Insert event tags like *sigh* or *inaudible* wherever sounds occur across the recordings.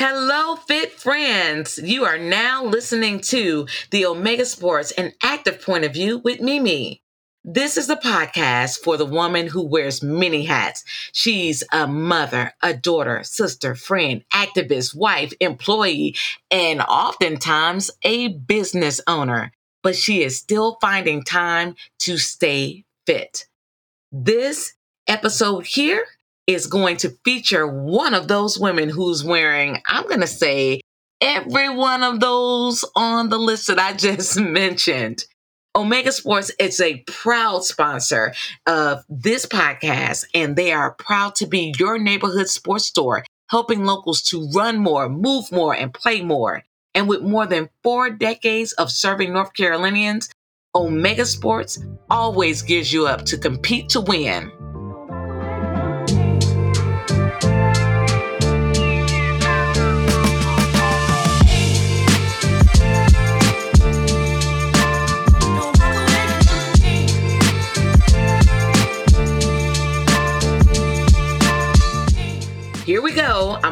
Hello, fit friends. You are now listening to the Omega Sports and Active Point of View with Mimi. This is the podcast for the woman who wears many hats. She's a mother, a daughter, sister, friend, activist, wife, employee, and oftentimes a business owner. But she is still finding time to stay fit. This episode here is going to feature one of those women who's wearing, I'm going to say, every one of those on the list that I *laughs* just mentioned. Omega Sports is a proud sponsor of this podcast, and they are proud to be your neighborhood sports store, helping locals to run more, move more, and play more. And with more than four decades of serving North Carolinians, Omega Sports always gives you up to compete to win.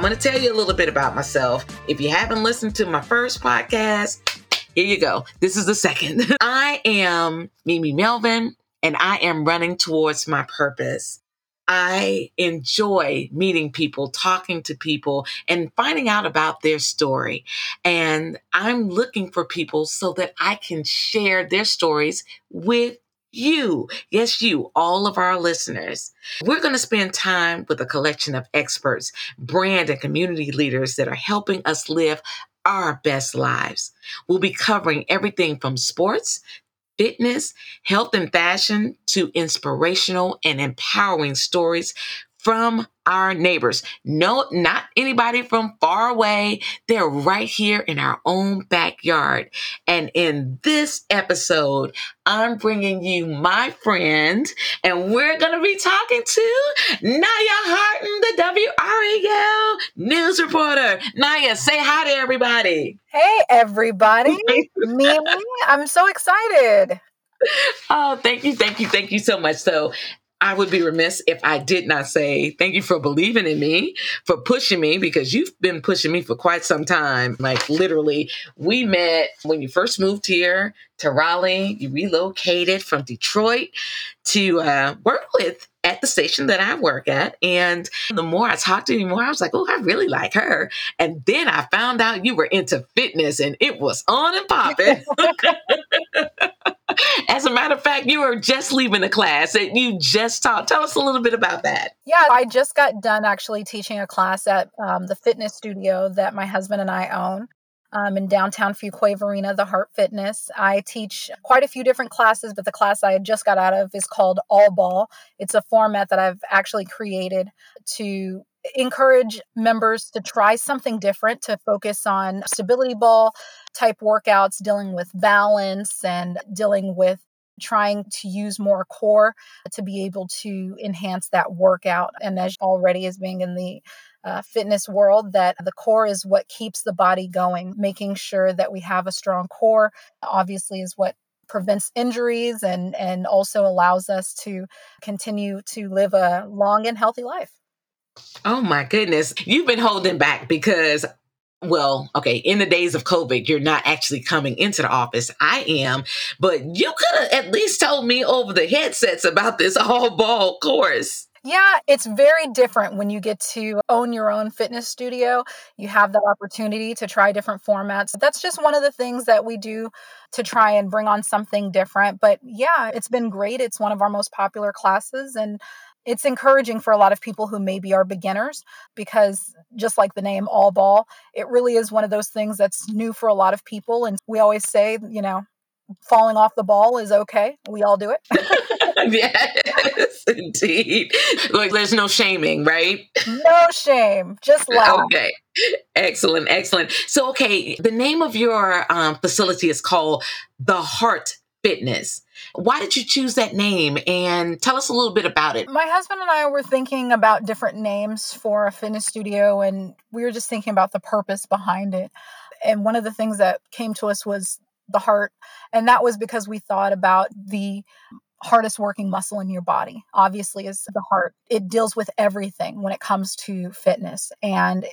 Going to tell you a little bit about myself. If you haven't listened to my first podcast, here you go. This is the second. *laughs* I am Mimi Melvin, and I am running towards my purpose. I enjoy meeting people, talking to people, and finding out about their story. And I'm looking for people so that I can share their stories with you, yes, you, all of our listeners. We're going to spend time with a collection of experts, brand and community leaders that are helping us live our best lives. We'll be covering everything from sports, fitness, health, and fashion to inspirational and empowering stories from our neighbors. No, not anybody from far away. They're right here in our own backyard. And in this episode, I'm bringing you my friend, and we're going to be talking to Nia Harden, the WRAL news reporter. Naya, say hi to everybody. Hey, everybody. *laughs* Mimi, I'm so excited. Oh, thank you, thank you, thank you so much. So, I would be remiss if I did not say thank you for believing in me, for pushing me, because you've been pushing me for quite some time. Like literally, we met when you first moved here to Raleigh. You relocated from Detroit to uh, work with at the station that I work at. And the more I talked to you the more, I was like, oh, I really like her. And then I found out you were into fitness and it was on and popping. *laughs* *laughs* *laughs* As a matter of fact, you were just leaving the class and you just taught. Tell us a little bit about that. Yeah, I just got done actually teaching a class at um, the fitness studio that my husband and I own. Um, in downtown Fuquay-Varina, the Heart Fitness. I teach quite a few different classes, but the class I just got out of is called All Ball. It's a format that I've actually created to encourage members to try something different to focus on stability ball type workouts, dealing with balance and dealing with trying to use more core to be able to enhance that workout. And as already as being in the uh, fitness world, that the core is what keeps the body going. Making sure that we have a strong core, obviously, is what prevents injuries and and also allows us to continue to live a long and healthy life. Oh my goodness. You've been holding back because well, okay, in the days of COVID, you're not actually coming into the office. I am, but you could have at least told me over the headsets about this all ball course. Yeah, it's very different when you get to own your own fitness studio. You have that opportunity to try different formats. That's just one of the things that we do to try and bring on something different. But yeah, it's been great. It's one of our most popular classes. And it's encouraging for a lot of people who maybe are beginners because just like the name all ball it really is one of those things that's new for a lot of people and we always say you know falling off the ball is okay. We all do it. *laughs* Yes indeed. Like there's no shaming right? No shame just laugh. Okay. Excellent excellent. So okay the name of your um, facility is called the heart fitness why did you choose that name? And tell us a little bit about it. My husband and I were thinking about different names for a fitness studio, and we were just thinking about the purpose behind it. And one of the things that came to us was the heart. And that was because we thought about the hardest working muscle in your body obviously is the heart it deals with everything when it comes to fitness and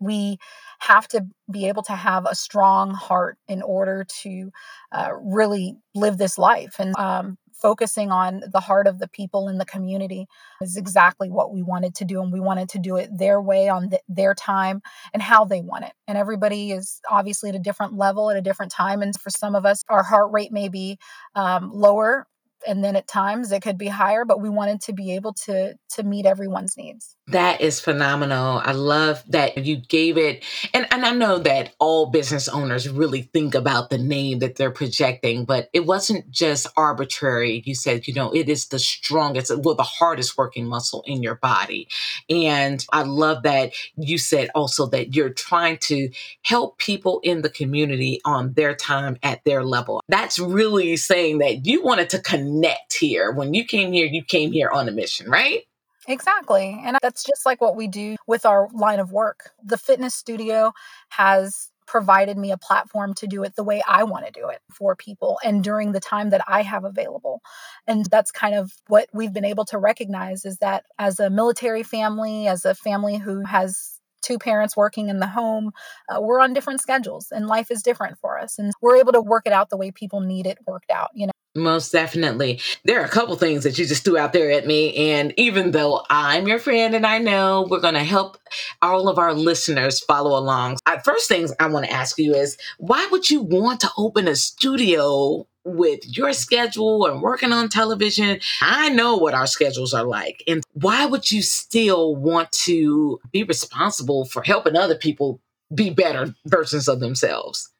we have to be able to have a strong heart in order to uh, really live this life. And um, focusing on the heart of the people in the community is exactly what we wanted to do. And we wanted to do it their way on th- their time and how they want it. And everybody is obviously at a different level at a different time. And for some of us, our heart rate may be um, lower and then at times it could be higher but we wanted to be able to to meet everyone's needs that is phenomenal i love that you gave it and and i know that all business owners really think about the name that they're projecting but it wasn't just arbitrary you said you know it is the strongest well the hardest working muscle in your body and i love that you said also that you're trying to help people in the community on their time at their level that's really saying that you wanted to connect connect here. When you came here, you came here on a mission, right? Exactly. And that's just like what we do with our line of work. The fitness studio has provided me a platform to do it the way I want to do it for people and during the time that I have available. And that's kind of what we've been able to recognize is that as a military family, as a family who has two parents working in the home, uh, we're on different schedules and life is different for us. And we're able to work it out the way people need it worked out, you know. Most definitely. There are a couple things that you just threw out there at me. And even though I'm your friend and I know we're going to help all of our listeners follow along, I, first things I want to ask you is why would you want to open a studio with your schedule and working on television? I know what our schedules are like. And why would you still want to be responsible for helping other people be better versions of themselves?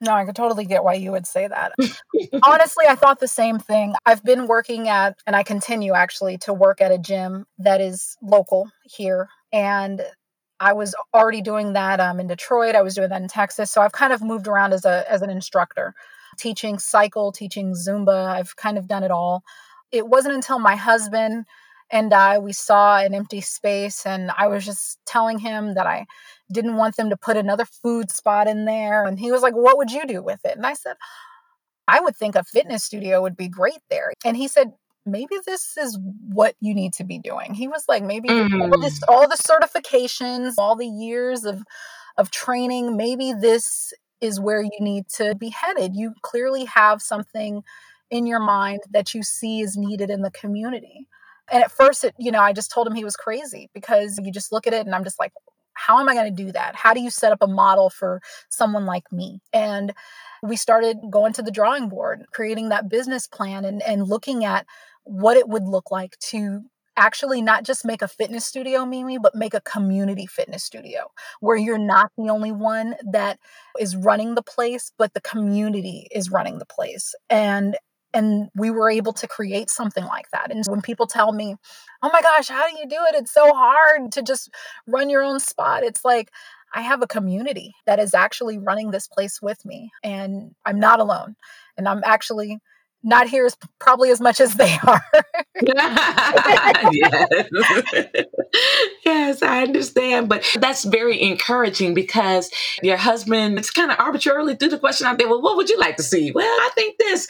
No, I could totally get why you would say that. *laughs* Honestly, I thought the same thing. I've been working at, and I continue actually to work at a gym that is local here. And I was already doing that um, in Detroit. I was doing that in Texas. So I've kind of moved around as a as an instructor, teaching cycle, teaching Zumba. I've kind of done it all. It wasn't until my husband and I we saw an empty space, and I was just telling him that I didn't want them to put another food spot in there. And he was like, What would you do with it? And I said, I would think a fitness studio would be great there. And he said, Maybe this is what you need to be doing. He was like, Maybe mm. all, this, all the certifications, all the years of, of training, maybe this is where you need to be headed. You clearly have something in your mind that you see is needed in the community. And at first, it, you know, I just told him he was crazy because you just look at it and I'm just like, how am I going to do that? How do you set up a model for someone like me? And we started going to the drawing board, creating that business plan and, and looking at what it would look like to actually not just make a fitness studio, Mimi, but make a community fitness studio where you're not the only one that is running the place, but the community is running the place. And and we were able to create something like that. And when people tell me, oh my gosh, how do you do it? It's so hard to just run your own spot. It's like, I have a community that is actually running this place with me, and I'm not alone. And I'm actually not here as probably as much as they are. *laughs* yes. *laughs* yes, I understand. But that's very encouraging because your husband, it's kind of arbitrarily threw the question out there. Well, what would you like to see? Well, I think this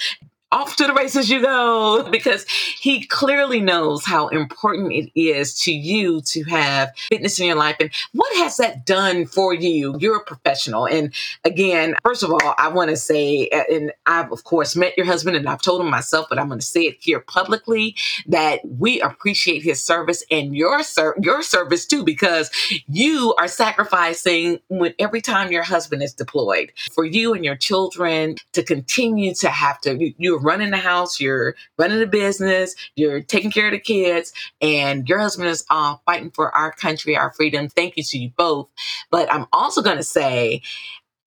off to the races you go *laughs* because he clearly knows how important it is to you to have fitness in your life. And what has that done for you? You're a professional. And again, first of all, I want to say, and I've of course met your husband and I've told him myself, but I'm going to say it here publicly that we appreciate his service and your ser- your service too, because you are sacrificing when every time your husband is deployed for you and your children to continue to have to, you, you're running the house, you're running the business, you're taking care of the kids, and your husband is uh, fighting for our country, our freedom. Thank you to you both. But I'm also going to say,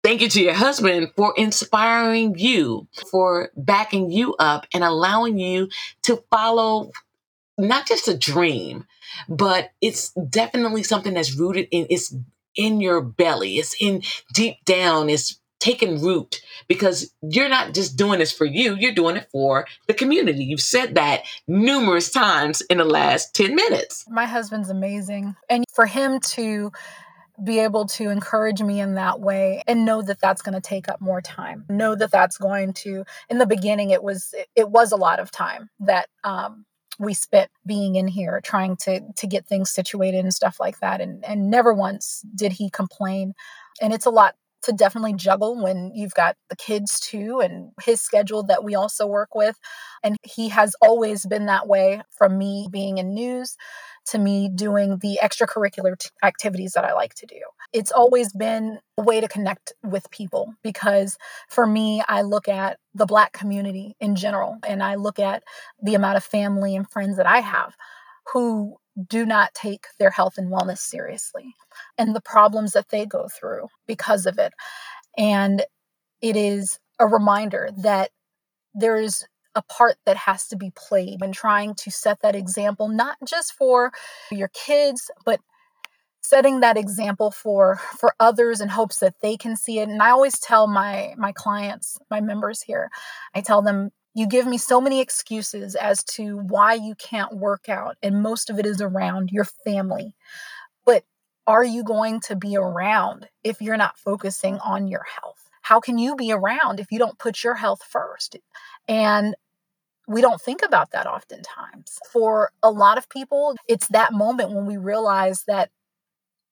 Thank you to your husband for inspiring you, for backing you up and allowing you to follow not just a dream, but it's definitely something that's rooted in it's in your belly. It's in deep down. It's taken root because you're not just doing this for you, you're doing it for the community. You've said that numerous times in the last 10 minutes. My husband's amazing. And for him to be able to encourage me in that way and know that that's going to take up more time know that that's going to in the beginning it was it was a lot of time that um we spent being in here trying to to get things situated and stuff like that and and never once did he complain and it's a lot to definitely juggle when you've got the kids too and his schedule that we also work with. And he has always been that way from me being in news to me doing the extracurricular t- activities that I like to do. It's always been a way to connect with people because for me, I look at the Black community in general and I look at the amount of family and friends that I have who do not take their health and wellness seriously and the problems that they go through because of it. And it is a reminder that there's a part that has to be played when trying to set that example, not just for your kids, but setting that example for for others in hopes that they can see it and i always tell my my clients my members here i tell them you give me so many excuses as to why you can't work out, and most of it is around your family. But are you going to be around if you're not focusing on your health? How can you be around if you don't put your health first? And we don't think about that oftentimes. For a lot of people, it's that moment when we realize that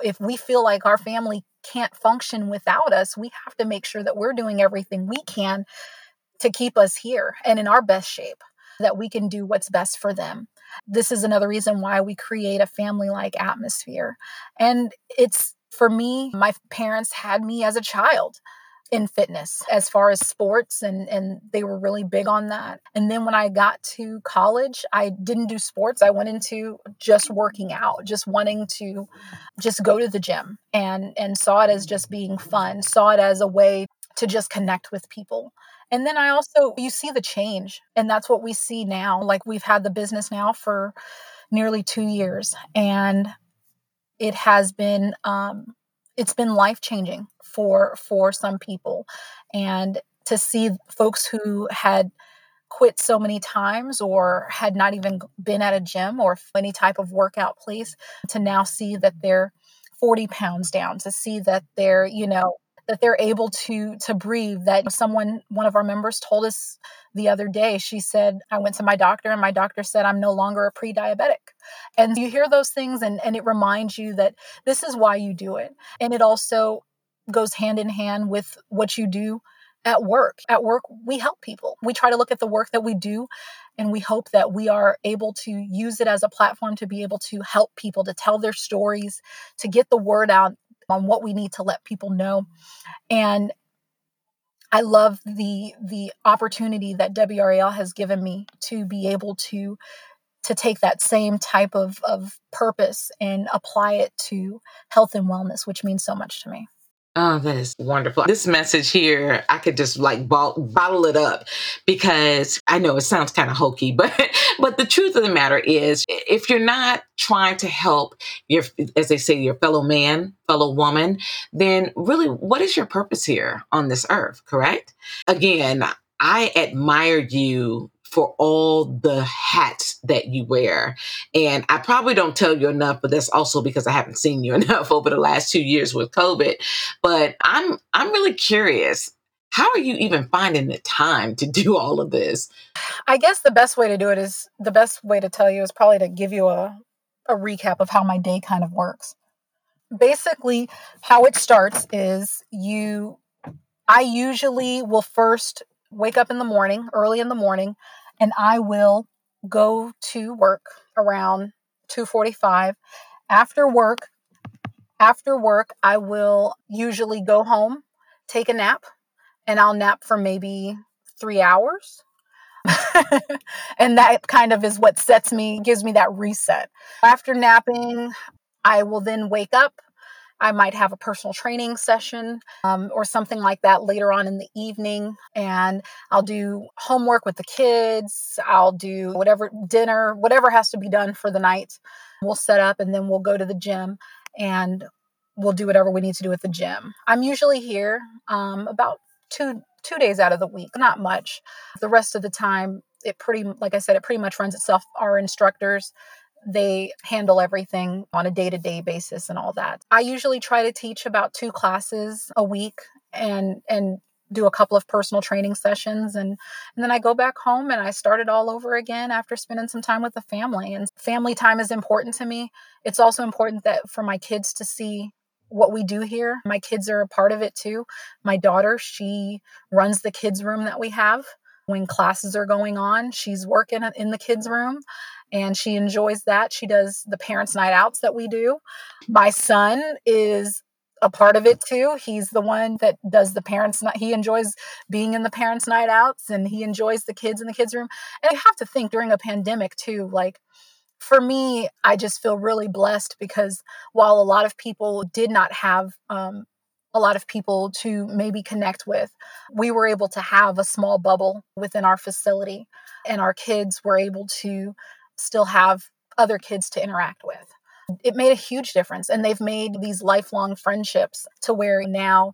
if we feel like our family can't function without us, we have to make sure that we're doing everything we can to keep us here and in our best shape, that we can do what's best for them. This is another reason why we create a family like atmosphere. And it's for me, my parents had me as a child in fitness as far as sports and and they were really big on that. And then when I got to college, I didn't do sports. I went into just working out, just wanting to just go to the gym and and saw it as just being fun, saw it as a way to just connect with people. And then I also, you see the change. And that's what we see now. Like we've had the business now for nearly two years. And it has been, um, it's been life changing for for some people and to see folks who had quit so many times or had not even been at a gym or any type of workout place to now see that they're 40 pounds down to see that they're you know that they're able to to breathe that someone one of our members told us the other day she said i went to my doctor and my doctor said i'm no longer a pre-diabetic. And you hear those things and and it reminds you that this is why you do it. And it also goes hand in hand with what you do at work. At work we help people. We try to look at the work that we do and we hope that we are able to use it as a platform to be able to help people to tell their stories to get the word out on what we need to let people know. And I love the the opportunity that WRAL has given me to be able to to take that same type of, of purpose and apply it to health and wellness, which means so much to me. Oh, that is wonderful. This message here, I could just like bottle, it up because I know it sounds kind of hokey, *laughs* but but the truth of the matter is, if you're not trying to help your, as they say, your fellow man, fellow woman, then really, what is your purpose here on this earth? Correct? Again, I admire you for all the hats that you wear. And I probably don't tell you enough, but that's also because I haven't seen you *laughs* enough over the last two years with COVID. But I'm I'm really curious. How are you even finding the time to *laughs* do all of this? I guess the best way to do it is the best way to tell you is probably to give you a, a recap of how my day kind of works. Basically, how it starts is you I usually will first wake up in the morning, early in the morning and I will go to work around 2:45. After work, after work, I will usually go home, take a nap, and I'll nap for maybe 3 hours. *laughs* and that kind of is what sets me gives me that reset. After napping, I will then wake up I might have a personal training session um, or something like that later on in the evening. And I'll do homework with the kids. I'll do whatever dinner, whatever has to be done for the night. We'll set up and then we'll go to the gym and we'll do whatever we need to do at the gym. I'm usually here um, about two two days out of the week, not much. The rest of the time, it pretty like I said, it pretty much runs itself. Our instructors they handle everything on a day to day basis and all that. I usually try to teach about two classes a week and and do a couple of personal training sessions and and then I go back home and I start it all over again after spending some time with the family and family time is important to me. It's also important that for my kids to see what we do here. My kids are a part of it too. My daughter, she runs the kids room that we have. When classes are going on, she's working in the kids room and she enjoys that. She does the parents' night outs that we do. My son is a part of it too. He's the one that does the parents night. He enjoys being in the parents' night outs and he enjoys the kids in the kids' room. And I have to think during a pandemic too, like for me, I just feel really blessed because while a lot of people did not have um, a lot of people to maybe connect with, we were able to have a small bubble within our facility, and our kids were able to still have other kids to interact with. It made a huge difference, and they've made these lifelong friendships to where now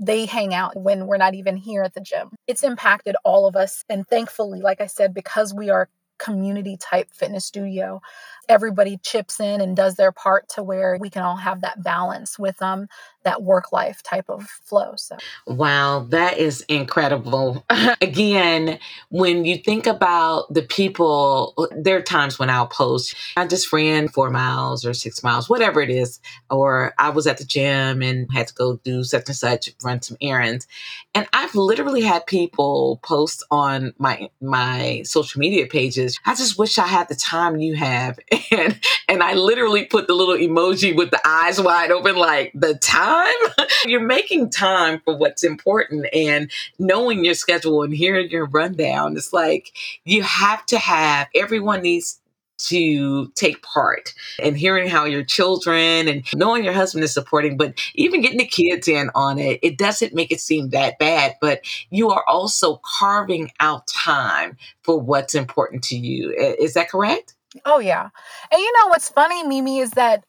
they hang out when we're not even here at the gym. It's impacted all of us. And thankfully, like I said, because we are community type fitness studio everybody chips in and does their part to where we can all have that balance with um that work life type of flow so wow that is incredible *laughs* again when you think about the people there are times when i'll post i just ran four miles or six miles whatever it is or i was at the gym and had to go do such and such run some errands and i've literally had people post on my my social media pages i just wish i had the time you have *laughs* and and I literally put the little emoji with the eyes wide open, like the time. *laughs* You're making time for what's important and knowing your schedule and hearing your rundown. It's like you have to have everyone needs to take part and hearing how your children and knowing your husband is supporting, but even getting the kids in on it, it doesn't make it seem that bad. But you are also carving out time for what's important to you. Is that correct? Oh yeah. And you know what's funny, Mimi, is that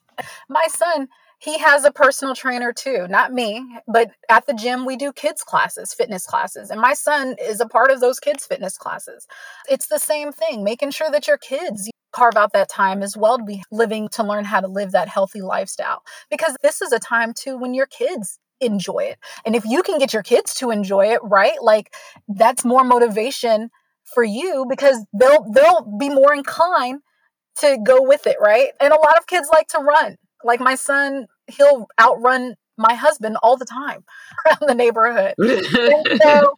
my son, he has a personal trainer too, not me, but at the gym we do kids classes, fitness classes, and my son is a part of those kids fitness classes. It's the same thing, making sure that your kids carve out that time as well to be living to learn how to live that healthy lifestyle because this is a time too when your kids enjoy it. And if you can get your kids to enjoy it, right? Like that's more motivation for you because they'll they'll be more inclined to go with it, right? And a lot of kids like to run. Like my son, he'll outrun my husband all the time *laughs* around the neighborhood. *laughs* so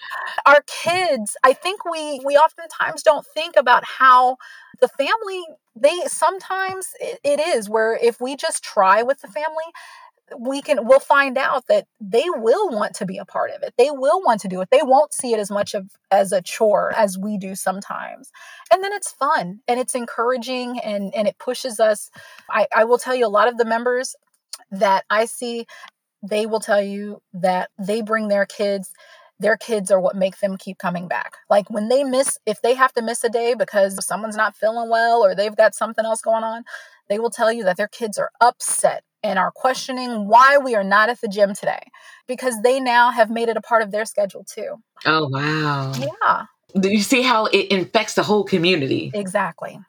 our kids, I think we we oftentimes don't think about how the family they sometimes it, it is where if we just try with the family we can we'll find out that they will want to be a part of it. They will want to do it. They won't see it as much of as a chore as we do sometimes. And then it's fun and it's encouraging and and it pushes us. I i will tell you a lot of the members that i see they will tell you that they bring their kids their kids are what make them keep coming back. Like when they miss, if they have to miss a day because someone's not feeling well or they've got something else going on, they will tell you that their kids are upset and are questioning why we are not at the gym today because they now have made it a part of their schedule too. Oh, wow. Yeah. Do you see how it infects the whole community? Exactly.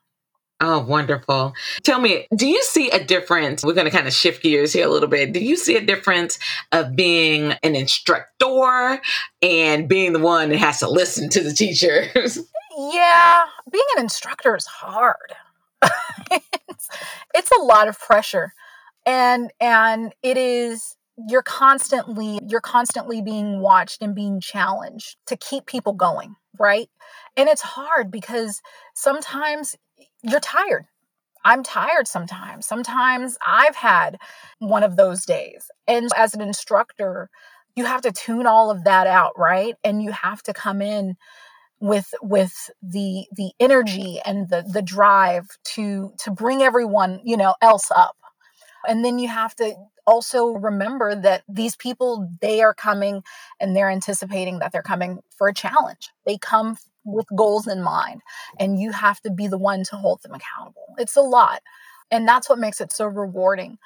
Oh, wonderful. Tell me, do you see a difference? We're going to kind of shift gears here a little bit. Do you see a difference of being an instructor and being the one that has to listen to the teachers? *laughs* Yeah, being an instructor is hard. *laughs* it's, it's a lot of pressure and and it is you're constantly you're constantly being watched and being challenged to keep people going right? And it's hard because sometimes you're tired. I'm tired sometimes. Sometimes i've had one of those days. And as an instructor you have to tune all of that out right? And you have to come in with with the the energy and the the drive to to bring everyone you know else up and then you have to also remember that these people, they are coming and they're anticipating that they're coming for a challenge. They come with goals in mind, and you have to be the one to hold them accountable. It's a lot. And that's what makes it so rewarding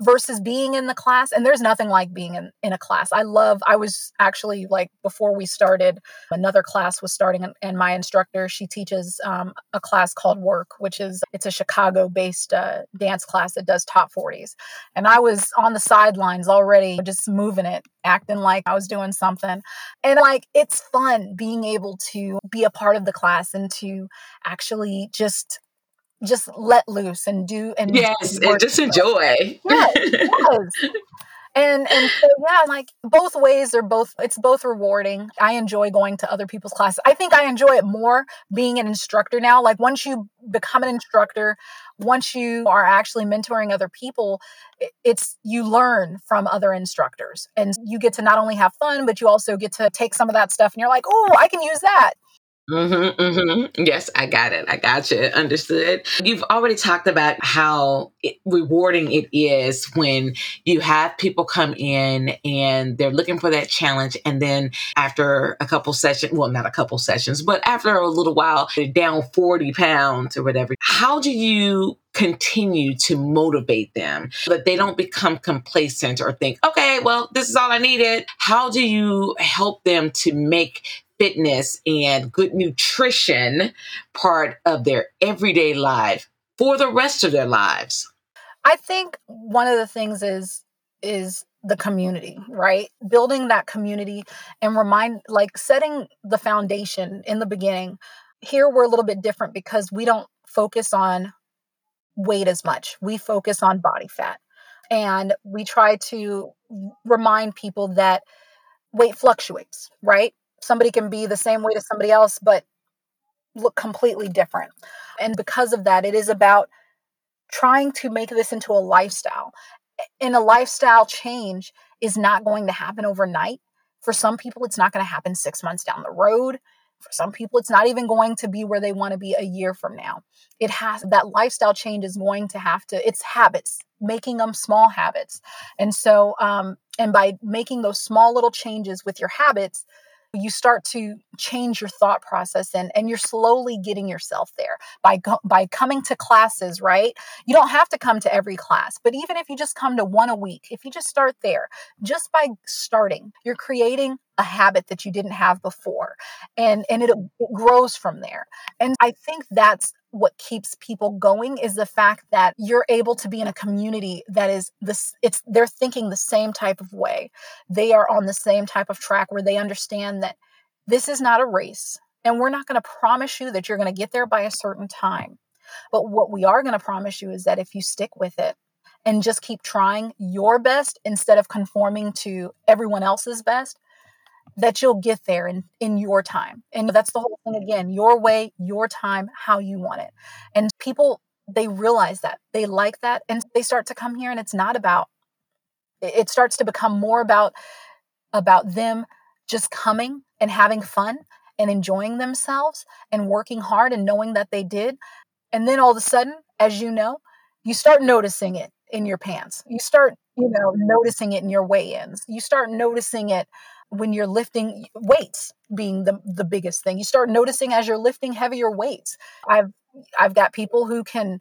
versus being in the class and there's nothing like being in, in a class. I love i was actually like before we started another class was starting and my instructor she teaches um, a class called work which is it's a chicago based uh, dance class that does top 40s and i was on the sidelines already just moving it acting like i was doing something. And like it's fun being able to be a part of the class and to actually just just let loose and do and yes and just enjoy. Yes, yes. *laughs* and and so yeah like both ways are both it's both rewarding. I enjoy going to other people's classes. I think i enjoy it more being an instructor now. Like once you become an instructor once you are actually mentoring other people it's you learn from other instructors. And you get to not only have fun but you also get to take some of that stuff and you're like oh i can use that Mm-hmm, mm-hmm. Yes, I got it. I got you. Understood. You've already talked about how it, rewarding it is when you have people come in and they're looking for that challenge. And then after a couple sessions, well, not a couple sessions, but after a little while, they're down 40 pounds or whatever. How do you continue to motivate them that they don't become complacent or think, okay, well, this is all I needed. How do you help them to make fitness and good nutrition part of their everyday life for the rest of their lives? I think one of the things is is the community, right? Building that community and remind like setting the foundation in the beginning. Here we're a little bit different because we don't focus on weight as much. We focus on body fat. And we try to remind people that weight fluctuates, right? Somebody can be the same way to somebody else, but look completely different. And because of that, it is about trying to make this into a lifestyle. And a lifestyle change is not going to happen overnight. For some people, it's not going to happen six months down the road. For some people, it's not even going to be where they want to be a year from now. It has that lifestyle change is going to have to, it's habits, making them small habits. And so, um, and by making those small little changes with your habits, you start to change your thought process and and you're slowly getting yourself there by go, by coming to classes right? You don't have to come to every class but even if you just come to one a week if you just start there just by starting you're creating a habit that you didn't have before and and it, it grows from there. And i think that's what keeps people going is the fact that you're able to be in a community that is this it's they're thinking the same type of way. They are on the same type of track where they understand that this is not a race and we're not going to promise you that you're going to get there by a certain time. But what we are going to promise you is that if you stick with it and just keep trying your best instead of conforming to everyone else's best that you'll get there in, in your time. And that's the whole thing again your way, your time, how you want it. And people, they realize that, they like that, and they start to come here, and it's not about, it starts to become more about about them just coming and having fun and enjoying themselves and working hard and knowing that they did and then all of a sudden as you know you start noticing it in your pants you start you know noticing it in your weigh-ins you start noticing it when you're lifting weights being the, the biggest thing. You start noticing as you're lifting heavier weights. I've i've got people who can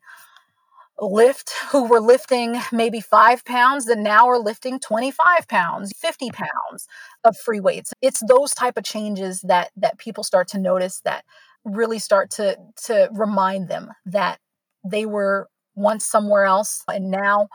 lift who were lifting maybe five pounds that now are lifting 25 pounds 50 pounds of free weights. It's those type of changes that that people start to notice that really start to to remind them that they were once somewhere else and now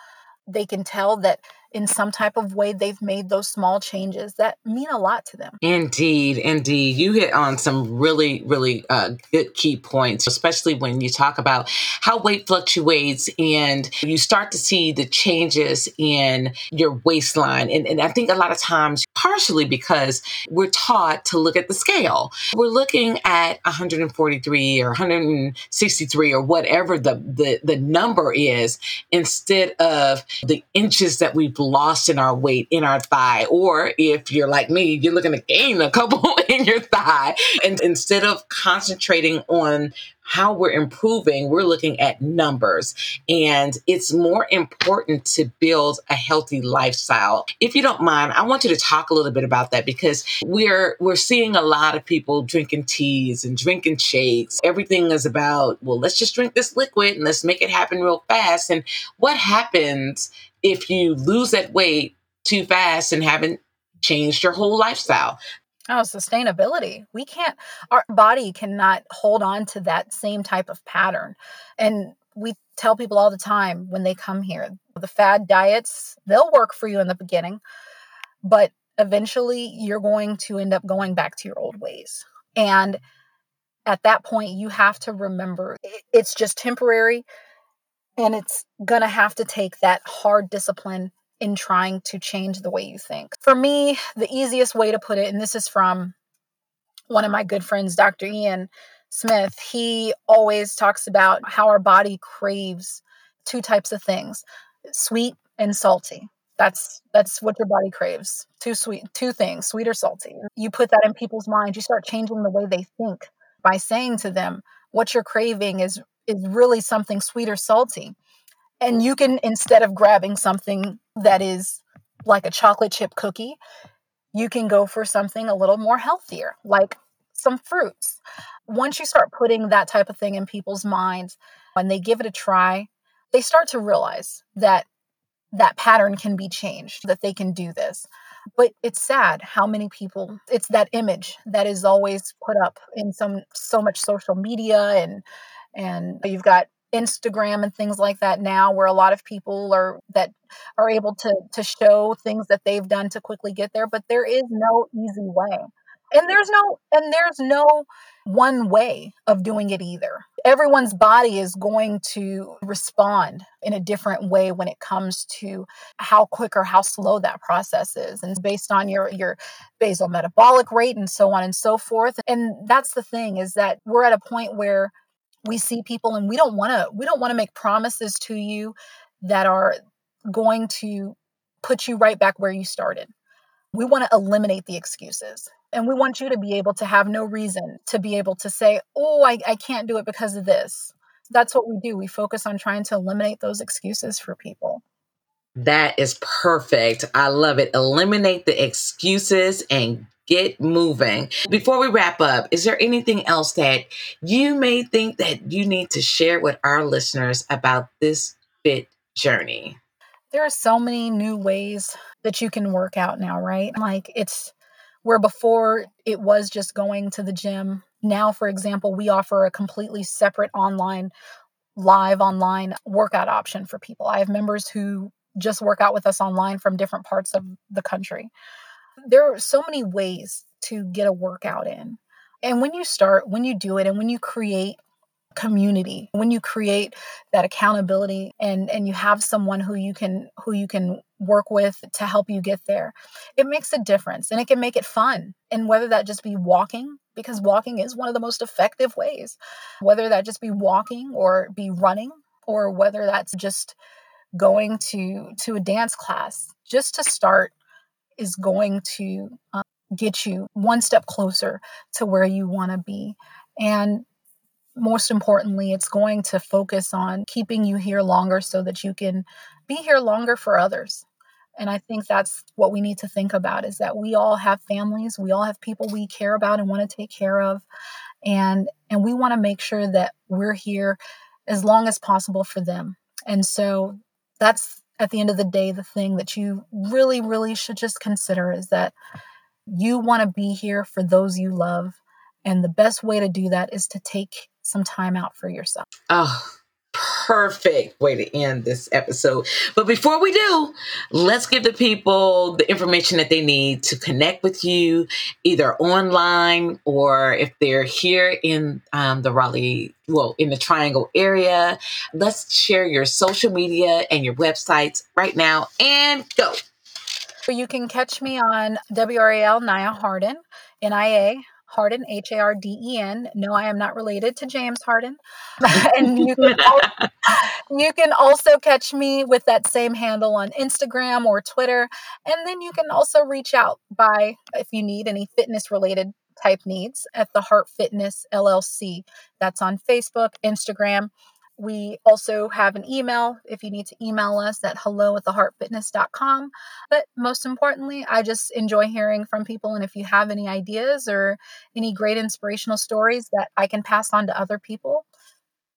they can tell that in some type of way they've made those small changes that mean a lot to them. Indeed, indeed. You hit on some really, really uh, good key points, especially when you talk about how weight fluctuates and you start to see the changes in your waistline. And, and I think a lot of times, partially because we're taught to look at the scale, we're looking at 143 or 163 or whatever the, the, the number is instead of the inches that we've lost in our weight in our thigh. Or if you're like me, you're looking to gain a couple *laughs* in your thigh. And instead of concentrating on how we're improving, we're looking at numbers. And it's more important to build a healthy lifestyle. If you don't mind, I want you to talk a little bit about that because we're we're seeing a lot of people drinking teas and drinking shakes. Everything is about, well, let's just drink this liquid and let's make it happen real fast. And what happens if you lose that weight too fast and haven't changed your whole lifestyle? Oh, sustainability. We can't, our body cannot hold on to that same type of pattern. And we tell people all the time when they come here the fad diets, they'll work for you in the beginning, but eventually you're going to end up going back to your old ways. And at that point, you have to remember it's just temporary and it's going to have to take that hard discipline in trying to change the way you think. For me, the easiest way to put it, and this is from one of my good friends, Dr. Ian Smith, he always talks about how our body craves two types of things sweet and salty. That's that's what your body craves. Two sweet two things, sweet or salty. You put that in people's minds, you start changing the way they think by saying to them, what you're craving is is really something sweet or salty. And you can, instead of grabbing something that is like a chocolate chip cookie, you can go for something a little more healthier, like some fruits. Once you start putting that type of thing in people's minds, when they give it a try, they start to realize that that pattern can be changed, that they can do this. But it's sad how many people, it's that image that is always put up in some so much social media and and you've got Instagram and things like that now where a lot of people are that are able to to show things that they've done to quickly get there but there is no easy way. And there's no and there's no one way of doing it either. Everyone's body is going to respond in a different way when it comes to how quick or how slow that process is and based on your your basal metabolic rate and so on and so forth. And that's the thing is that we're at a point where we see people and we don't want to we don't want to make promises to you that are going to put you right back where you started we want to eliminate the excuses and we want you to be able to have no reason to be able to say oh I, I can't do it because of this that's what we do we focus on trying to eliminate those excuses for people that is perfect. I love it. Eliminate the excuses and get moving. Before we wrap up, is there anything else that you may think that you need to share with our listeners about this fit journey? There are so many new ways that you can work out now, right? Like it's where before it was just going to the gym. Now, for example, we offer a completely separate online, live online workout option for people. I have members who just work out with us online from different parts of the country there are so many ways to get a workout in. And when you start, when you do it, and when you create community when you create that accountability and and you have someone who you can who you can work with to help you get there it makes a difference and it can make it fun and whether that just be walking because walking is one of the most effective ways whether that just be walking or be running or whether that's just going to to a dance class just to start is going to um, get you one step closer to where you want to be. And most importantly, it's going to focus on keeping you here longer so that you can be here longer for others. And I think that's what we need to think about is that we all have families, we all have people we care about and want to take care of. And and we want to make sure that we're here as long as possible for them. And so that's at the end of the day, the thing that you really, really should just consider is that you want to be here for those you love. And the best way to do that is to take some time out for yourself. Oh, perfect way to end this episode. But before we do, let's give the people the information that they need to connect with you, either online or if they're here in um, the Raleigh, well, in the Triangle area. Let's share your social media and your websites right now and go. You can catch me on WRAL Nia Harden, NIA Harden, H A R D E N. No, I am not related to James Harden. *laughs* and you can, also, *laughs* you can also catch me with that same handle on Instagram or Twitter. And then you can also reach out by if you need any fitness related type needs at the Heart Fitness LLC. That's on Facebook, Instagram. We also have an email if you need to email us at hello at theheartfitness.com. But most importantly, I just enjoy hearing from people. And if you have any ideas or any great inspirational stories that I can pass on to other people,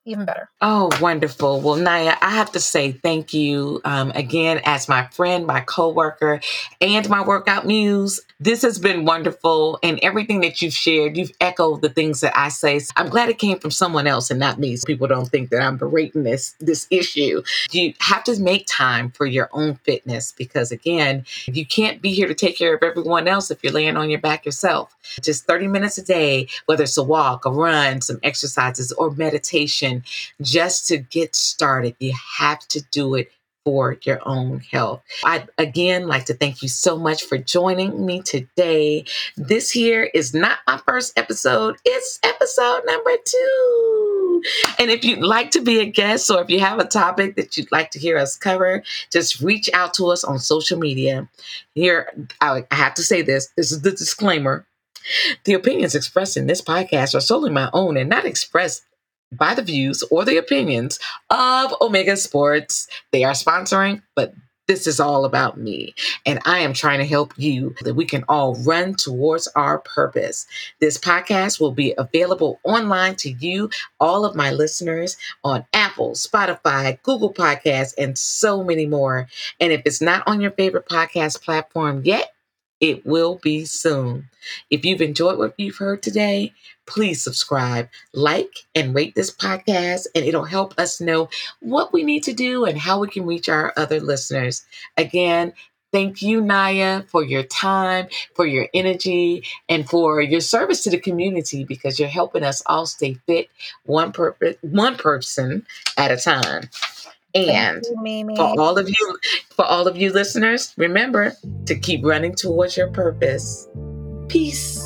even better. Oh, wonderful. Well, Nia, I have to say thank you um, again as my friend, my coworker, and my workout muse. This has been wonderful, and everything that you've shared, you've echoed the things that I say. I'm glad it came from someone else and not me, so people don't think that I'm berating this this issue. You have to make time for your own fitness because, again, you can't be here to take care of everyone else if you're laying on your back yourself. Just 30 minutes a day, whether it's a walk, a run, some exercises, or meditation, just to get started. You have to do it for your own health. I again like to thank you so much for joining me today. This here is not my first episode, it's episode number two. And if you'd like to be a guest or if you have a topic that you'd like to hear us cover, just reach out to us on social media. Here, I have to say this this is the disclaimer. The opinions expressed in this podcast are solely my own and not expressed by the views or the opinions of Omega Sports. They are sponsoring, but this is all about me. And I am trying to help you that we can all run towards our purpose. This podcast will be available online to you, all of my listeners, on Apple, Spotify, Google Podcasts, and so many more. And if it's not on your favorite podcast platform yet, it will be soon. If you've enjoyed what you've heard today, please subscribe, like, and rate this podcast, and it'll help us know what we need to do and how we can reach our other listeners. Again, Thank you, Nia, for your time, for your energy, and for your service to the community because you're helping us all stay fit one purpose, one person at a time. And you, for all of you, for all of you listeners, remember to keep running towards your purpose. Peace.